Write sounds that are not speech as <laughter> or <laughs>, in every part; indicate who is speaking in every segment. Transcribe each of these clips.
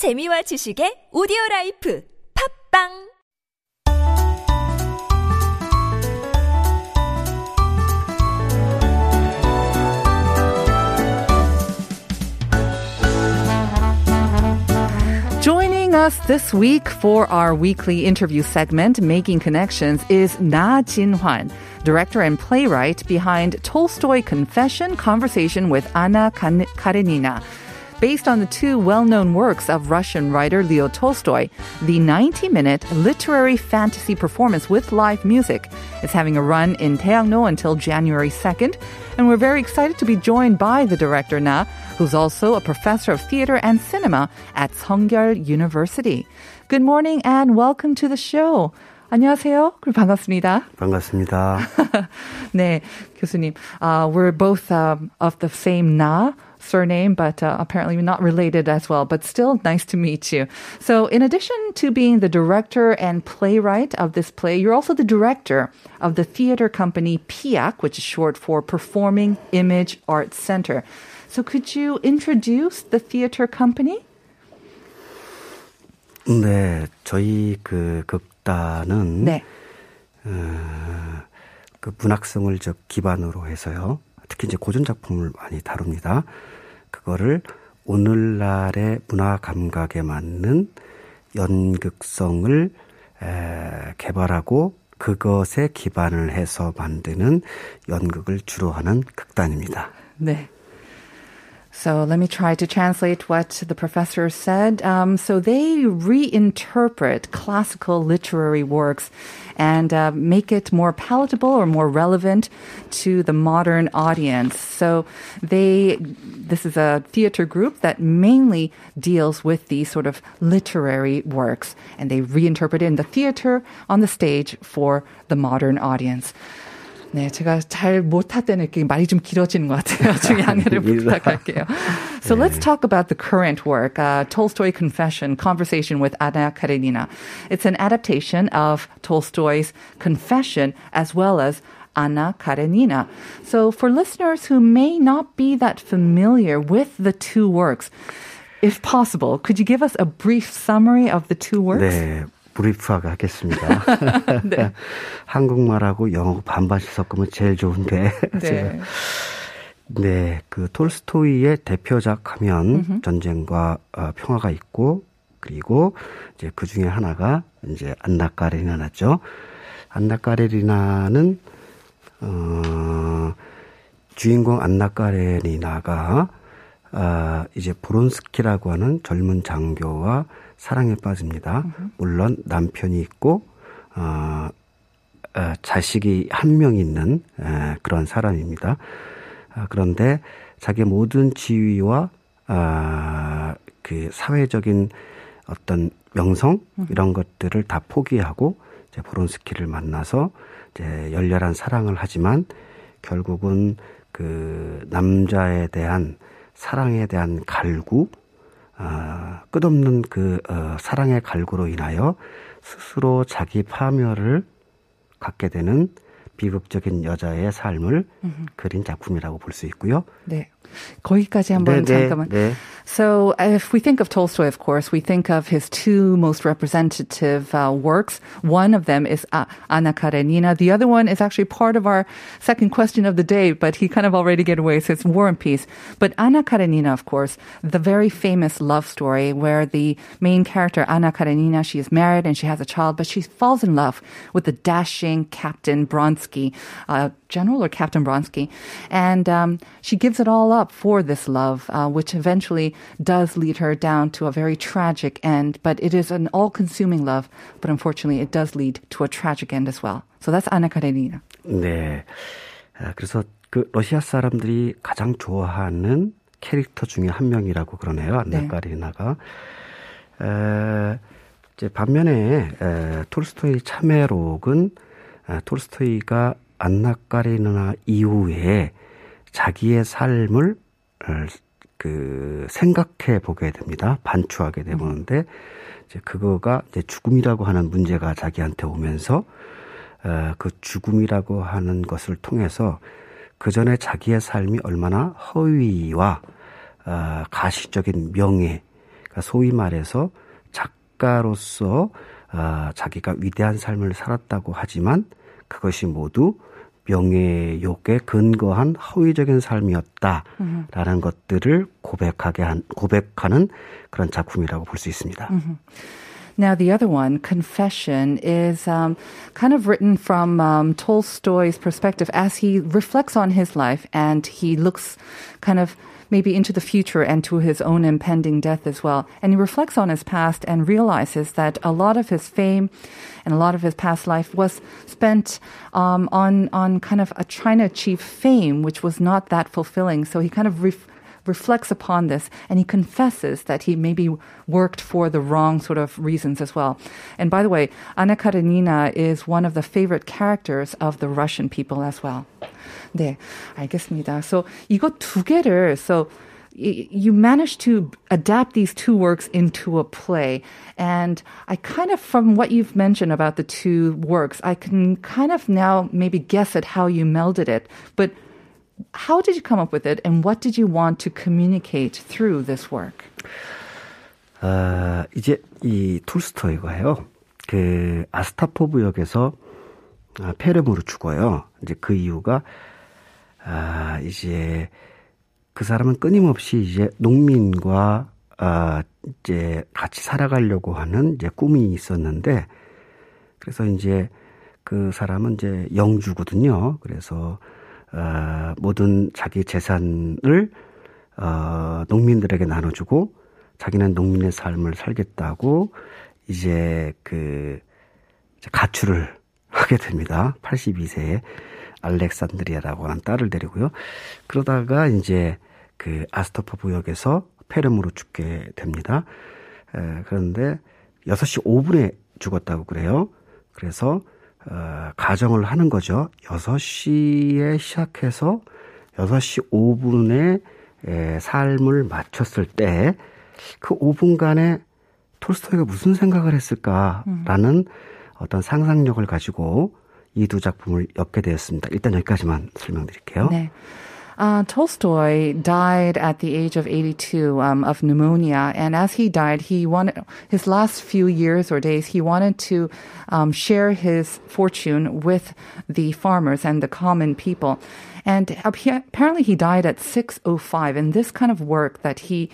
Speaker 1: 재미와 지식의 오디오 라이프 팝빵
Speaker 2: Joining us this week for our weekly interview segment, Making Connections, is Na Jin-hwan, director and playwright behind Tolstoy Confession Conversation with Anna Kan- Karenina. Based on the two well-known works of Russian writer Leo Tolstoy, the 90-minute literary fantasy performance with live music is having a run in Taeyangno until January 2nd, and we're very excited to be joined by the director Na, who's also a professor of theater and cinema at Seongyal University. Good morning and welcome to the show. 안녕하세요. 그리고 반갑습니다.
Speaker 3: 반갑습니다. <laughs>
Speaker 2: 네, 교수님. Uh, we're both um, of the same Na surname, but uh, apparently not related as well, but still nice to meet you. So, in addition to being the director and playwright of this play, you're also the director of the theater company PIAC, which is short for Performing Image Arts Center. So, could you introduce the theater company?
Speaker 3: 네, 저희 그 극단은
Speaker 2: 네.
Speaker 3: 어, 그 문학성을 저 기반으로 해서요. 특히 이제 고전 작품을 많이 다룹니다. 그거를 오늘날의 문화 감각에 맞는 연극성을 에, 개발하고 그것에 기반을 해서 만드는 연극을 주로 하는 극단입니다.
Speaker 2: 네. So let me try to translate what the professor said. Um, so they reinterpret classical literary works and uh, make it more palatable or more relevant to the modern audience. So they, this is a theater group that mainly deals with these sort of literary works, and they reinterpret it in the theater on the stage for the modern audience. 네, 제가 잘 못할 때는 이렇게 말이 좀 길어지는 것 같아요. <laughs> 좀 양해를 <laughs> 부탁할게요. So let's talk about the current work, uh, Tolstoy Confession, Conversation with Anna Karenina. It's an adaptation of Tolstoy's Confession as well as Anna Karenina. So for listeners who may not be that familiar with the two works, if possible, could you give us a brief summary of the two works?
Speaker 3: 네, 브리프하게 하겠습니다. <laughs>
Speaker 2: 네. <laughs>
Speaker 3: 한국말하고 영어 반반씩 섞으면 제일 좋은데. <laughs> 제가
Speaker 2: 네.
Speaker 3: 네, 그 톨스토이의 대표작 하면 전쟁과 어, 평화가 있고 그리고 이제 그 중에 하나가 이제 안나 까레리나죠. 안나 까레리나는 어 주인공 안나 까레리나가 아 이제 브론스키라고 하는 젊은 장교와 사랑에 빠집니다. 물론 남편이 있고 어, 어, 자식이 한 명 있는 에, 그런 사람입니다. 아, 그런데 자기 모든 지위와 아, 그 사회적인 어떤 명성 이런 것들을 다 포기하고 이제 보론스키를 만나서 이제 열렬한 사랑을 하지만 결국은 그 남자에 대한 사랑에 대한 갈구, 아, 끝없는 그 어, 사랑의 갈구로 인하여 스스로 자기 파멸을 갖게 되는 비극적인 여자의 삶을 그린 작품이라고 볼 수 있고요.
Speaker 2: 네. 거기까지 한번
Speaker 3: 네, 네,
Speaker 2: 잠깐만.
Speaker 3: 네.
Speaker 2: So, if we think of Tolstoy, of course, we think of his two most representative uh, works. One of them is uh, Anna Karenina. The other one is actually part of our second question of the day, but he kind of already get away, so it's War and Peace. But Anna Karenina, of course, the very famous love story where the main character, Anna Karenina, she is married and she has a child, but she falls in love with the dashing Captain Bronsky, uh, General or Captain Bronsky. And um, she gives it all up for this love, uh, which eventually does lead her down to a very tragic end. But it is an all consuming love, but unfortunately, it does lead to a tragic end as well. So that's Anna Karenina.
Speaker 3: 네. 아, 그래서 그 러시아 사람들이 가장 좋아하는 캐릭터 중에 한 명이라고 그러네요. 안나
Speaker 2: 네.
Speaker 3: 까리나가. 에, 이제 반면에 에, 톨스토이 참회록은 에, 톨스토이가 안나 까리나 이후에 자기의 삶을 어, 그 생각해 보게 됩니다. 반추하게 돼 보는데 이제 그거가 이제 죽음이라고 하는 문제가 자기한테 오면서 어, 그 죽음이라고 하는 것을 통해서 그 전에 자기의 삶이 얼마나 허위와 어, 가시적인 명예 그러니까 소위 말해서 작가로서 아, 자기가 위대한 삶을 살았다고 하지만 그것이 모두 명예욕에 근거한 허위적인 삶이었다라는 mm-hmm. 것들을 고백하게 한 고백하는 그런 작품이라고 볼 수 있습니다. Mm-hmm.
Speaker 2: Now, the other one, Confession, is um, kind of written from um, Tolstoy's perspective as he reflects on his life and he looks kind of maybe into the future and to his own impending death as well. And he reflects on his past and realizes that a lot of his fame and a lot of his past life was spent um, on on kind of a trying to achieve fame, which was not that fulfilling. So he kind of ref- reflects upon this and he confesses that he maybe worked for the wrong sort of reasons as well. And by the way, Anna Karenina is one of the favorite characters of the Russian people as well. 네, 알겠습니다. So 이거 두 개를 so you managed to adapt these two works into a play. And I kind of, from what you've mentioned about the two works, I can kind of now maybe guess at how you melded it. But how did you come up with it and what did you want to communicate through this work?
Speaker 3: 아, 이제 이 툴스토이가요. 그 아스타포브 역에서 아, 페르무로 죽어요. 이제 그 이유가 아, 이제 그 사람은 끊임없이 이제 농민과 아, 이제 같이 살아가려고 하는 이제 꿈이 있었는데 그래서 이제 그 사람은 이제 영주거든요. 그래서 어, 모든 자기 재산을 어, 농민들에게 나눠주고 자기는 농민의 삶을 살겠다고 이제 그 가출을 <laughs> 하게 됩니다. 82세에 알렉산드리아라고 하는 딸을 데리고요. 그러다가 이제 그 아스토퍼 부역에서 폐렴으로 죽게 됩니다. 에, 그런데 6시 5분에 죽었다고 그래요. 그래서 어, 가정을 하는 거죠. 6시에 시작해서 6시 5분에 에, 삶을 마쳤을 때 그 5분간에 톨스토이가 무슨 생각을 했을까라는 음. 어떤 상상력을 가지고 이 두 작품을 엮게 되었습니다. 일단 여기까지만 설명드릴게요. 네.
Speaker 2: Uh, Tolstoy died at the age of 82 um, of pneumonia, and as he died, he wanted his last few years or days. He wanted to um, share his fortune with the farmers and the common people. And apparently, he died at 6:05. And this kind of work that he,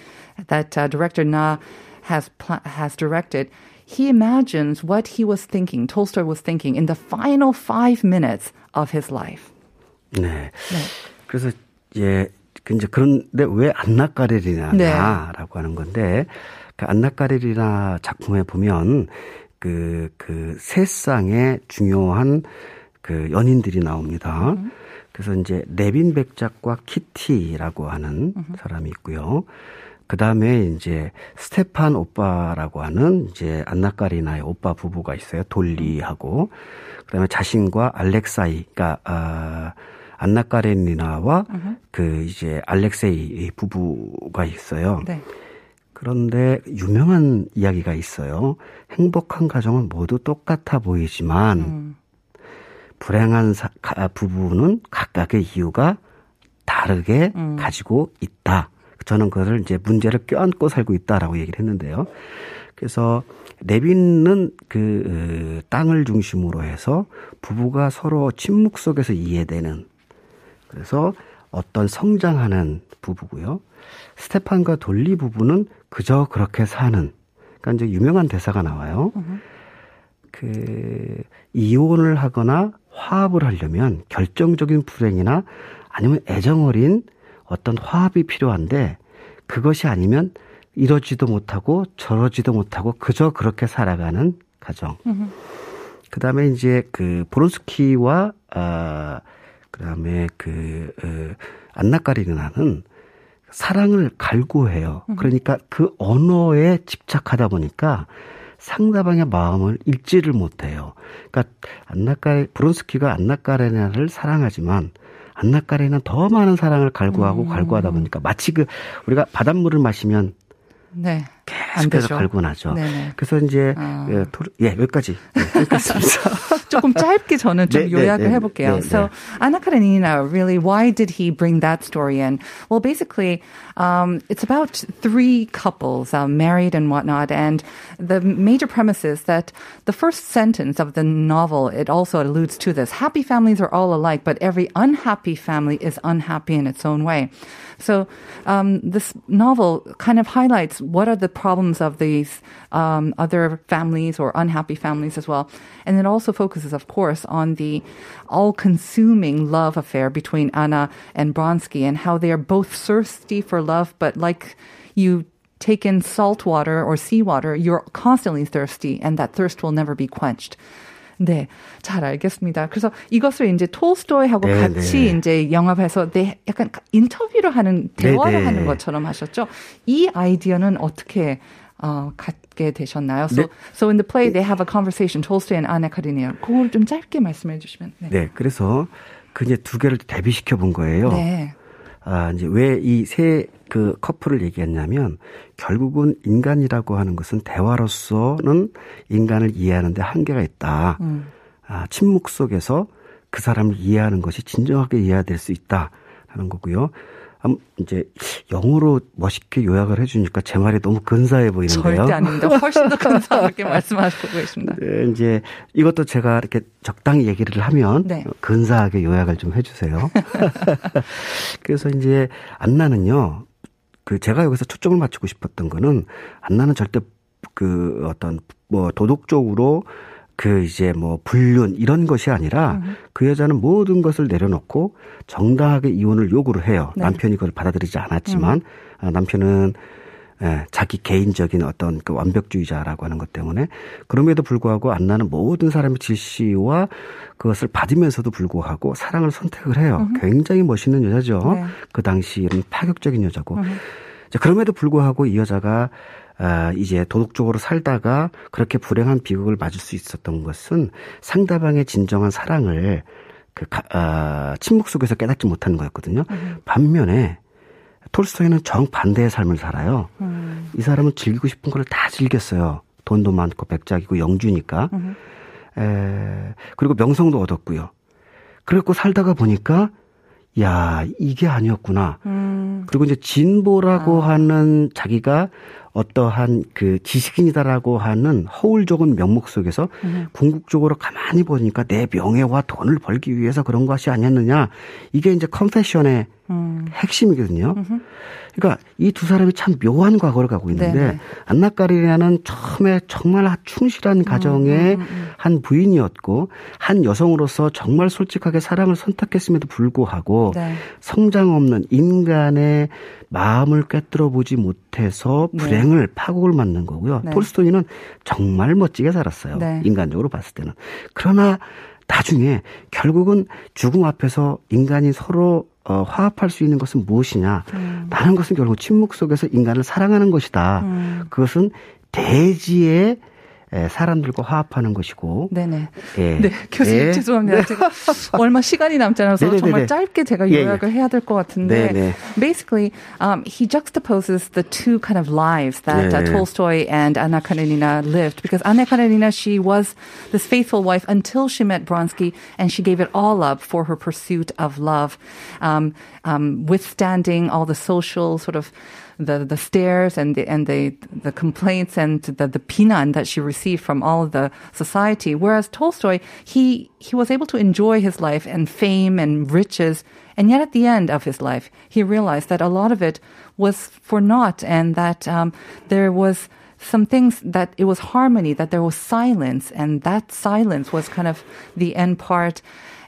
Speaker 2: that uh, director Na has has directed, he imagines what he was thinking. Tolstoy was thinking in the final five minutes of his life.
Speaker 3: 네. 네. 그래서 예, 그 이제 그런데 왜 안나까레리나라고 네. 하는 건데 그 안나까레리나 작품에 보면 그, 그 세상의 중요한 그 연인들이 나옵니다. 음. 그래서 이제 레빈 백작과 키티라고 하는 음. 사람이 있고요. 그 다음에 이제 스테판 오빠라고 하는 이제 안나까리나의 오빠 부부가 있어요. 돌리하고. 그 다음에 자신과 알렉사이가, 아, 안나 까레니나와 uh-huh. 그 이제 알렉세이 부부가 있어요. 네. 그런데 유명한 이야기가 있어요. 행복한 가정은 모두 똑같아 보이지만 음. 불행한 사, 부부는 각각의 이유가 다르게 음. 가지고 있다. 저는 그것을 이제 문제를 껴안고 살고 있다라고 얘기를 했는데요. 그래서 레빈은 그 어, 땅을 중심으로 해서 부부가 서로 침묵 속에서 이해되는 그래서 어떤 성장하는 부부고요. 스테판과 돌리 부부는 그저 그렇게 사는. 그러니까 이제 유명한 대사가 나와요. 그 이혼을 하거나 화합을 하려면 결정적인 불행이나 아니면 애정 어린 어떤 화합이 필요한데 그것이 아니면 이러지도 못하고 저러지도 못하고 그저 그렇게 살아가는 가정. 그 다음에 이제 그 보론스키와 아 그다음에 그 어, 안나까리누나는 사랑을 갈구해요. 음. 그러니까 그 언어에 집착하다 보니까 상대방의 마음을 읽지를 못해요. 그러니까 안나까레 브론스키가 안나까레나를 사랑하지만 안나까레는 더 많은 사랑을 갈구하고 음. 갈구하다 보니까 마치 그 우리가 바닷물을 마시면 네. 계속해서 갈고 나죠. 네네. 그래서 이제 아. 예, 토, 예 여기까지 네, <laughs>
Speaker 2: 여기까지입니다. 조금 짧게 저는 좀 네, 요약을 네, 해볼게요. 네, so Anna Karenina, really, why did he bring that story in? Well, basically, um, it's about three couples, uh, married and whatnot, and the major premise is that the first sentence of the novel it also alludes to this: happy families are all alike, but every unhappy family is unhappy in its own way. So um, this novel kind of highlights what are the problems of these um, other families or unhappy families as well. And it also focuses, of course, on the all-consuming love affair between Anna and Bronsky and how they are both thirsty for love, but like you take in salt water or seawater, you're constantly thirsty and that thirst will never be quenched. 네, 잘 알겠습니다. 그래서 이것을 이제 톨스토이하고 네, 같이 네. 이제 영업해서 네, 약간 인터뷰를 하는 대화를 네, 하는 것처럼 하셨죠. 이 아이디어는 어떻게 어, 갖게 되셨나요? So, 네. so in the play they have a conversation, Tolstoy and Anna Karenina. 그걸 좀 짧게 말씀해 주시면.
Speaker 3: 네, 네 그래서 그 이제 두 개를 대비시켜 본 거예요. 네. 아, 이제 왜 이 세 그 커플을 얘기했냐면 결국은 인간이라고 하는 것은 대화로서는 인간을 이해하는데 한계가 있다. 음. 아, 침묵 속에서 그 사람을 이해하는 것이 진정하게 이해될 수 있다. 하는 거고요. 이제 영어로 멋있게 요약을 해주니까 제 말이 너무 근사해 보이는데요.
Speaker 2: 절대 아닙니다. 훨씬 더 근사하게 <laughs> 말씀하시고 계십니다.
Speaker 3: 네, 이제 이것도 제가 이렇게 적당히 얘기를 하면 네. 근사하게 요약을 좀 해주세요. <laughs> 그래서 이제 안나는요, 그 제가 여기서 초점을 맞추고 싶었던 거는 안나는 절대 그 어떤 뭐 도덕적으로 그 이제 뭐 불륜 이런 것이 아니라 음. 그 여자는 모든 것을 내려놓고 정당하게 이혼을 요구를 해요. 네. 남편이 그걸 받아들이지 않았지만 음. 남편은 예, 자기 개인적인 어떤 그 완벽주의자라고 하는 것 때문에 그럼에도 불구하고 안나는 모든 사람의 질시와 그것을 받으면서도 불구하고 사랑을 선택을 해요. 음. 굉장히 멋있는 여자죠. 네. 그 당시에는 파격적인 여자고. 음. 그럼에도 불구하고 이 여자가 아, 이제 도덕적으로 살다가 그렇게 불행한 비극을 맞을 수 있었던 것은 상대방의 진정한 사랑을 그 아, 침묵 속에서 깨닫지 못하는 거였거든요. 음. 반면에 톨스토이는 정반대의 삶을 살아요. 음. 이 사람은 즐기고 싶은 걸 다 즐겼어요. 돈도 많고 백작이고 영주니까. 음. 에, 그리고 명성도 얻었고요. 그리고 살다가 보니까 야 이게 아니었구나. 음. 그리고 이제 진보라고 아. 하는 자기가 어떠한 그 지식인이다라고 하는 허울적인 명목 속에서 음. 궁극적으로 가만히 보니까 내 명예와 돈을 벌기 위해서 그런 것이 아니었느냐. 이게 이제 컨페션의 음. 핵심이거든요. 음흠. 그러니까 이 두 사람이 참 묘한 과거를 가고 있는데 네네. 안나 까리나는 처음에 정말 충실한 가정의 음, 음, 음, 한 부인이었고 한 여성으로서 정말 솔직하게 사랑을 선택했음에도 불구하고 네. 성장 없는 인간의 마음을 꿰뚫어 보지 못해서 네. 불행을 네. 파국을 맞는 거고요. 네. 톨스토이는 정말 멋지게 살았어요. 네. 인간적으로 봤을 때는. 그러나 나중에 결국은 죽음 앞에서 인간이 서로 어, 화합할 수 있는 것은 무엇이냐? 음. 라는 것은 결국 침묵 속에서 인간을 사랑하는 것이다. 음. 그것은 대지의 사람들과 화합하는 것이고.
Speaker 2: 네네. 예. 네, 교수님 네. 죄송합니다. 네. 제가 <laughs> 얼마 시간이 남지 않아서 네네네네. 정말 짧게 제가 요약을 예, 예. 해야 될 것 같은데. 네네. Basically, um, he juxtaposes the two kind of lives that uh, Tolstoy and Anna Karenina lived because Anna Karenina, she was this faithful wife until she met Bronsky and she gave it all up for her pursuit of love, um, um, withstanding all the social sort of the the stares and the and the the complaints and the the pinan that she received from all of the society. Whereas Tolstoy, he he was able to enjoy his life and fame and riches, and yet at the end of his life, he realized that a lot of it was for naught, and that um, there was some things that it was harmony, that there was silence, and that silence was kind of the end part,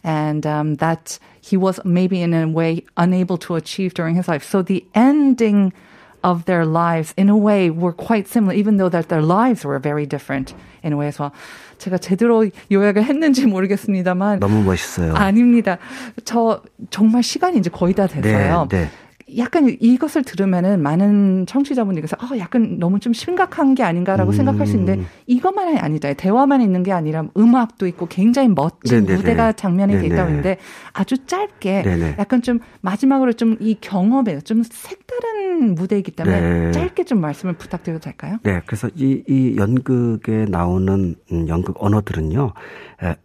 Speaker 2: and um, that he was maybe in a way unable to achieve during his life. So the ending of their lives in a way were quite similar, even though that their lives were very different in a way as well. 제가 제대로 요약을 했는지 모르겠습니다만
Speaker 3: 너무 멋있어요.
Speaker 2: 아닙니다. 저 정말 시간이 이제 거의 다 됐어요. 네, 네. 약간 이것을 들으면은 많은 청취자분들께서 어, 약간 너무 좀 심각한 게 아닌가라고 음. 생각할 수 있는데 이것만이 아니다. 대화만 있는 게 아니라 음악도 있고 굉장히 멋진 네네네. 무대가 장면이 돼 있다고 했는데 아주 짧게 네네. 약간 좀 마지막으로 좀 이 경험에 좀 색다른 무대이기 때문에 네. 짧게 좀 말씀을 부탁드려도 될까요?
Speaker 3: 네. 그래서 이, 이 연극에 나오는 음, 연극 언어들은요.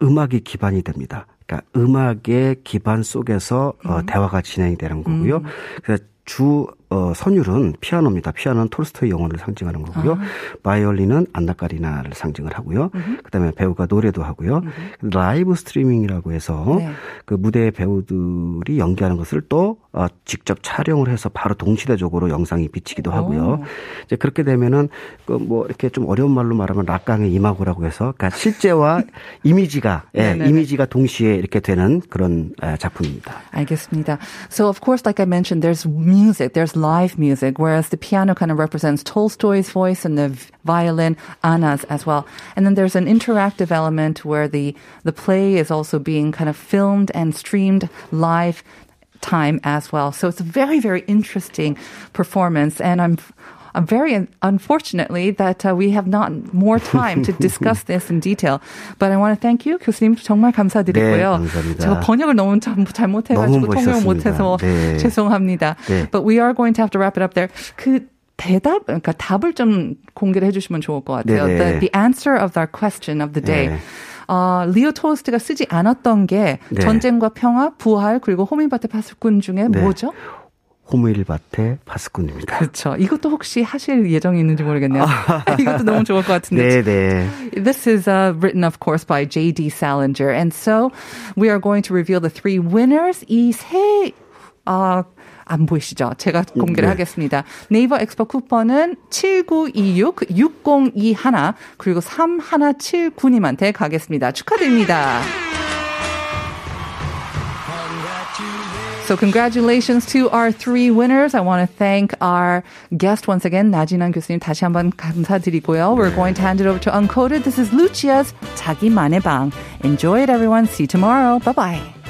Speaker 3: 음악이 기반이 됩니다. 그러니까 음악의 기반 속에서 어, 음. 대화가 진행되는 거고요. 음. 그래서 주 어, 선율은 피아노입니다. 피아노는 톨스토이 영혼을 상징하는 거고요. 아. 바이올린은 안나까리나를 상징을 하고요. 그다음에 배우가 노래도 하고요. 음흠. 라이브 스트리밍이라고 해서 네. 그 무대 배우들이 연기하는 것을 또 어, 직접 촬영을 해서 바로 동시대적으로 영상이 비치기도 하고요. 오. 이제 그렇게 되면은 그 뭐 이렇게 좀 어려운 말로 말하면 락강의 이마고라고 해서 그러니까 실제와 <laughs> 이미지가 예, 이미지가 동시에 이렇게 되는 그런 작품입니다.
Speaker 2: 알겠습니다. So of course like I mentioned there's music, there's live music, whereas the piano kind of represents Tolstoy's voice and the violin Anna's as well. And then there's an interactive element where the the play is also being kind of filmed and streamed live time as well. So it's a very very interesting performance and I'm I'm very unfortunately that uh, we have not more time to discuss this in detail. But I want to thank you, 교수님 정말 감사드리고요.
Speaker 3: 네, 감사합니다.
Speaker 2: 제가 번역을 너무 잘못해가지고 통역 못해서 네. 죄송합니다. 네. But we are going to have to wrap it up there. 그 대답, 그러니까 답을 좀 공개를 해주시면 좋을 것 같아요. The, the answer of our question of the day. 네. 어, 레오 톨스토이가 쓰지 않았던 게 네. 전쟁과 평화, 부활 그리고 호밀밭의 파수꾼 중에 네. 뭐죠?
Speaker 3: 호밀밭의 파수꾼입니다.
Speaker 2: 그렇죠. 이것도 혹시 하실 예정이 있는지 모르겠네요. <laughs> 이것도 너무 좋을 것 같은데.
Speaker 3: 네, 네.
Speaker 2: This is uh, written, of course, by J.D. Salinger. And so we are going to reveal the three winners. 이세 아, 안 보이시죠? 제가 공개를 네. 하겠습니다. 네이버 엑스퍼트 쿠폰은 7926 6021 그리고 3179님한테 가겠습니다. 축하드립니다. So congratulations to our three winners. I want to thank our guest once again, 나진환 교수님 다시 한번 감사드리고요. We're going to hand it over to Uncoded. This is Lucia's 자기만의 방. Enjoy it, everyone. See you tomorrow. Bye-bye.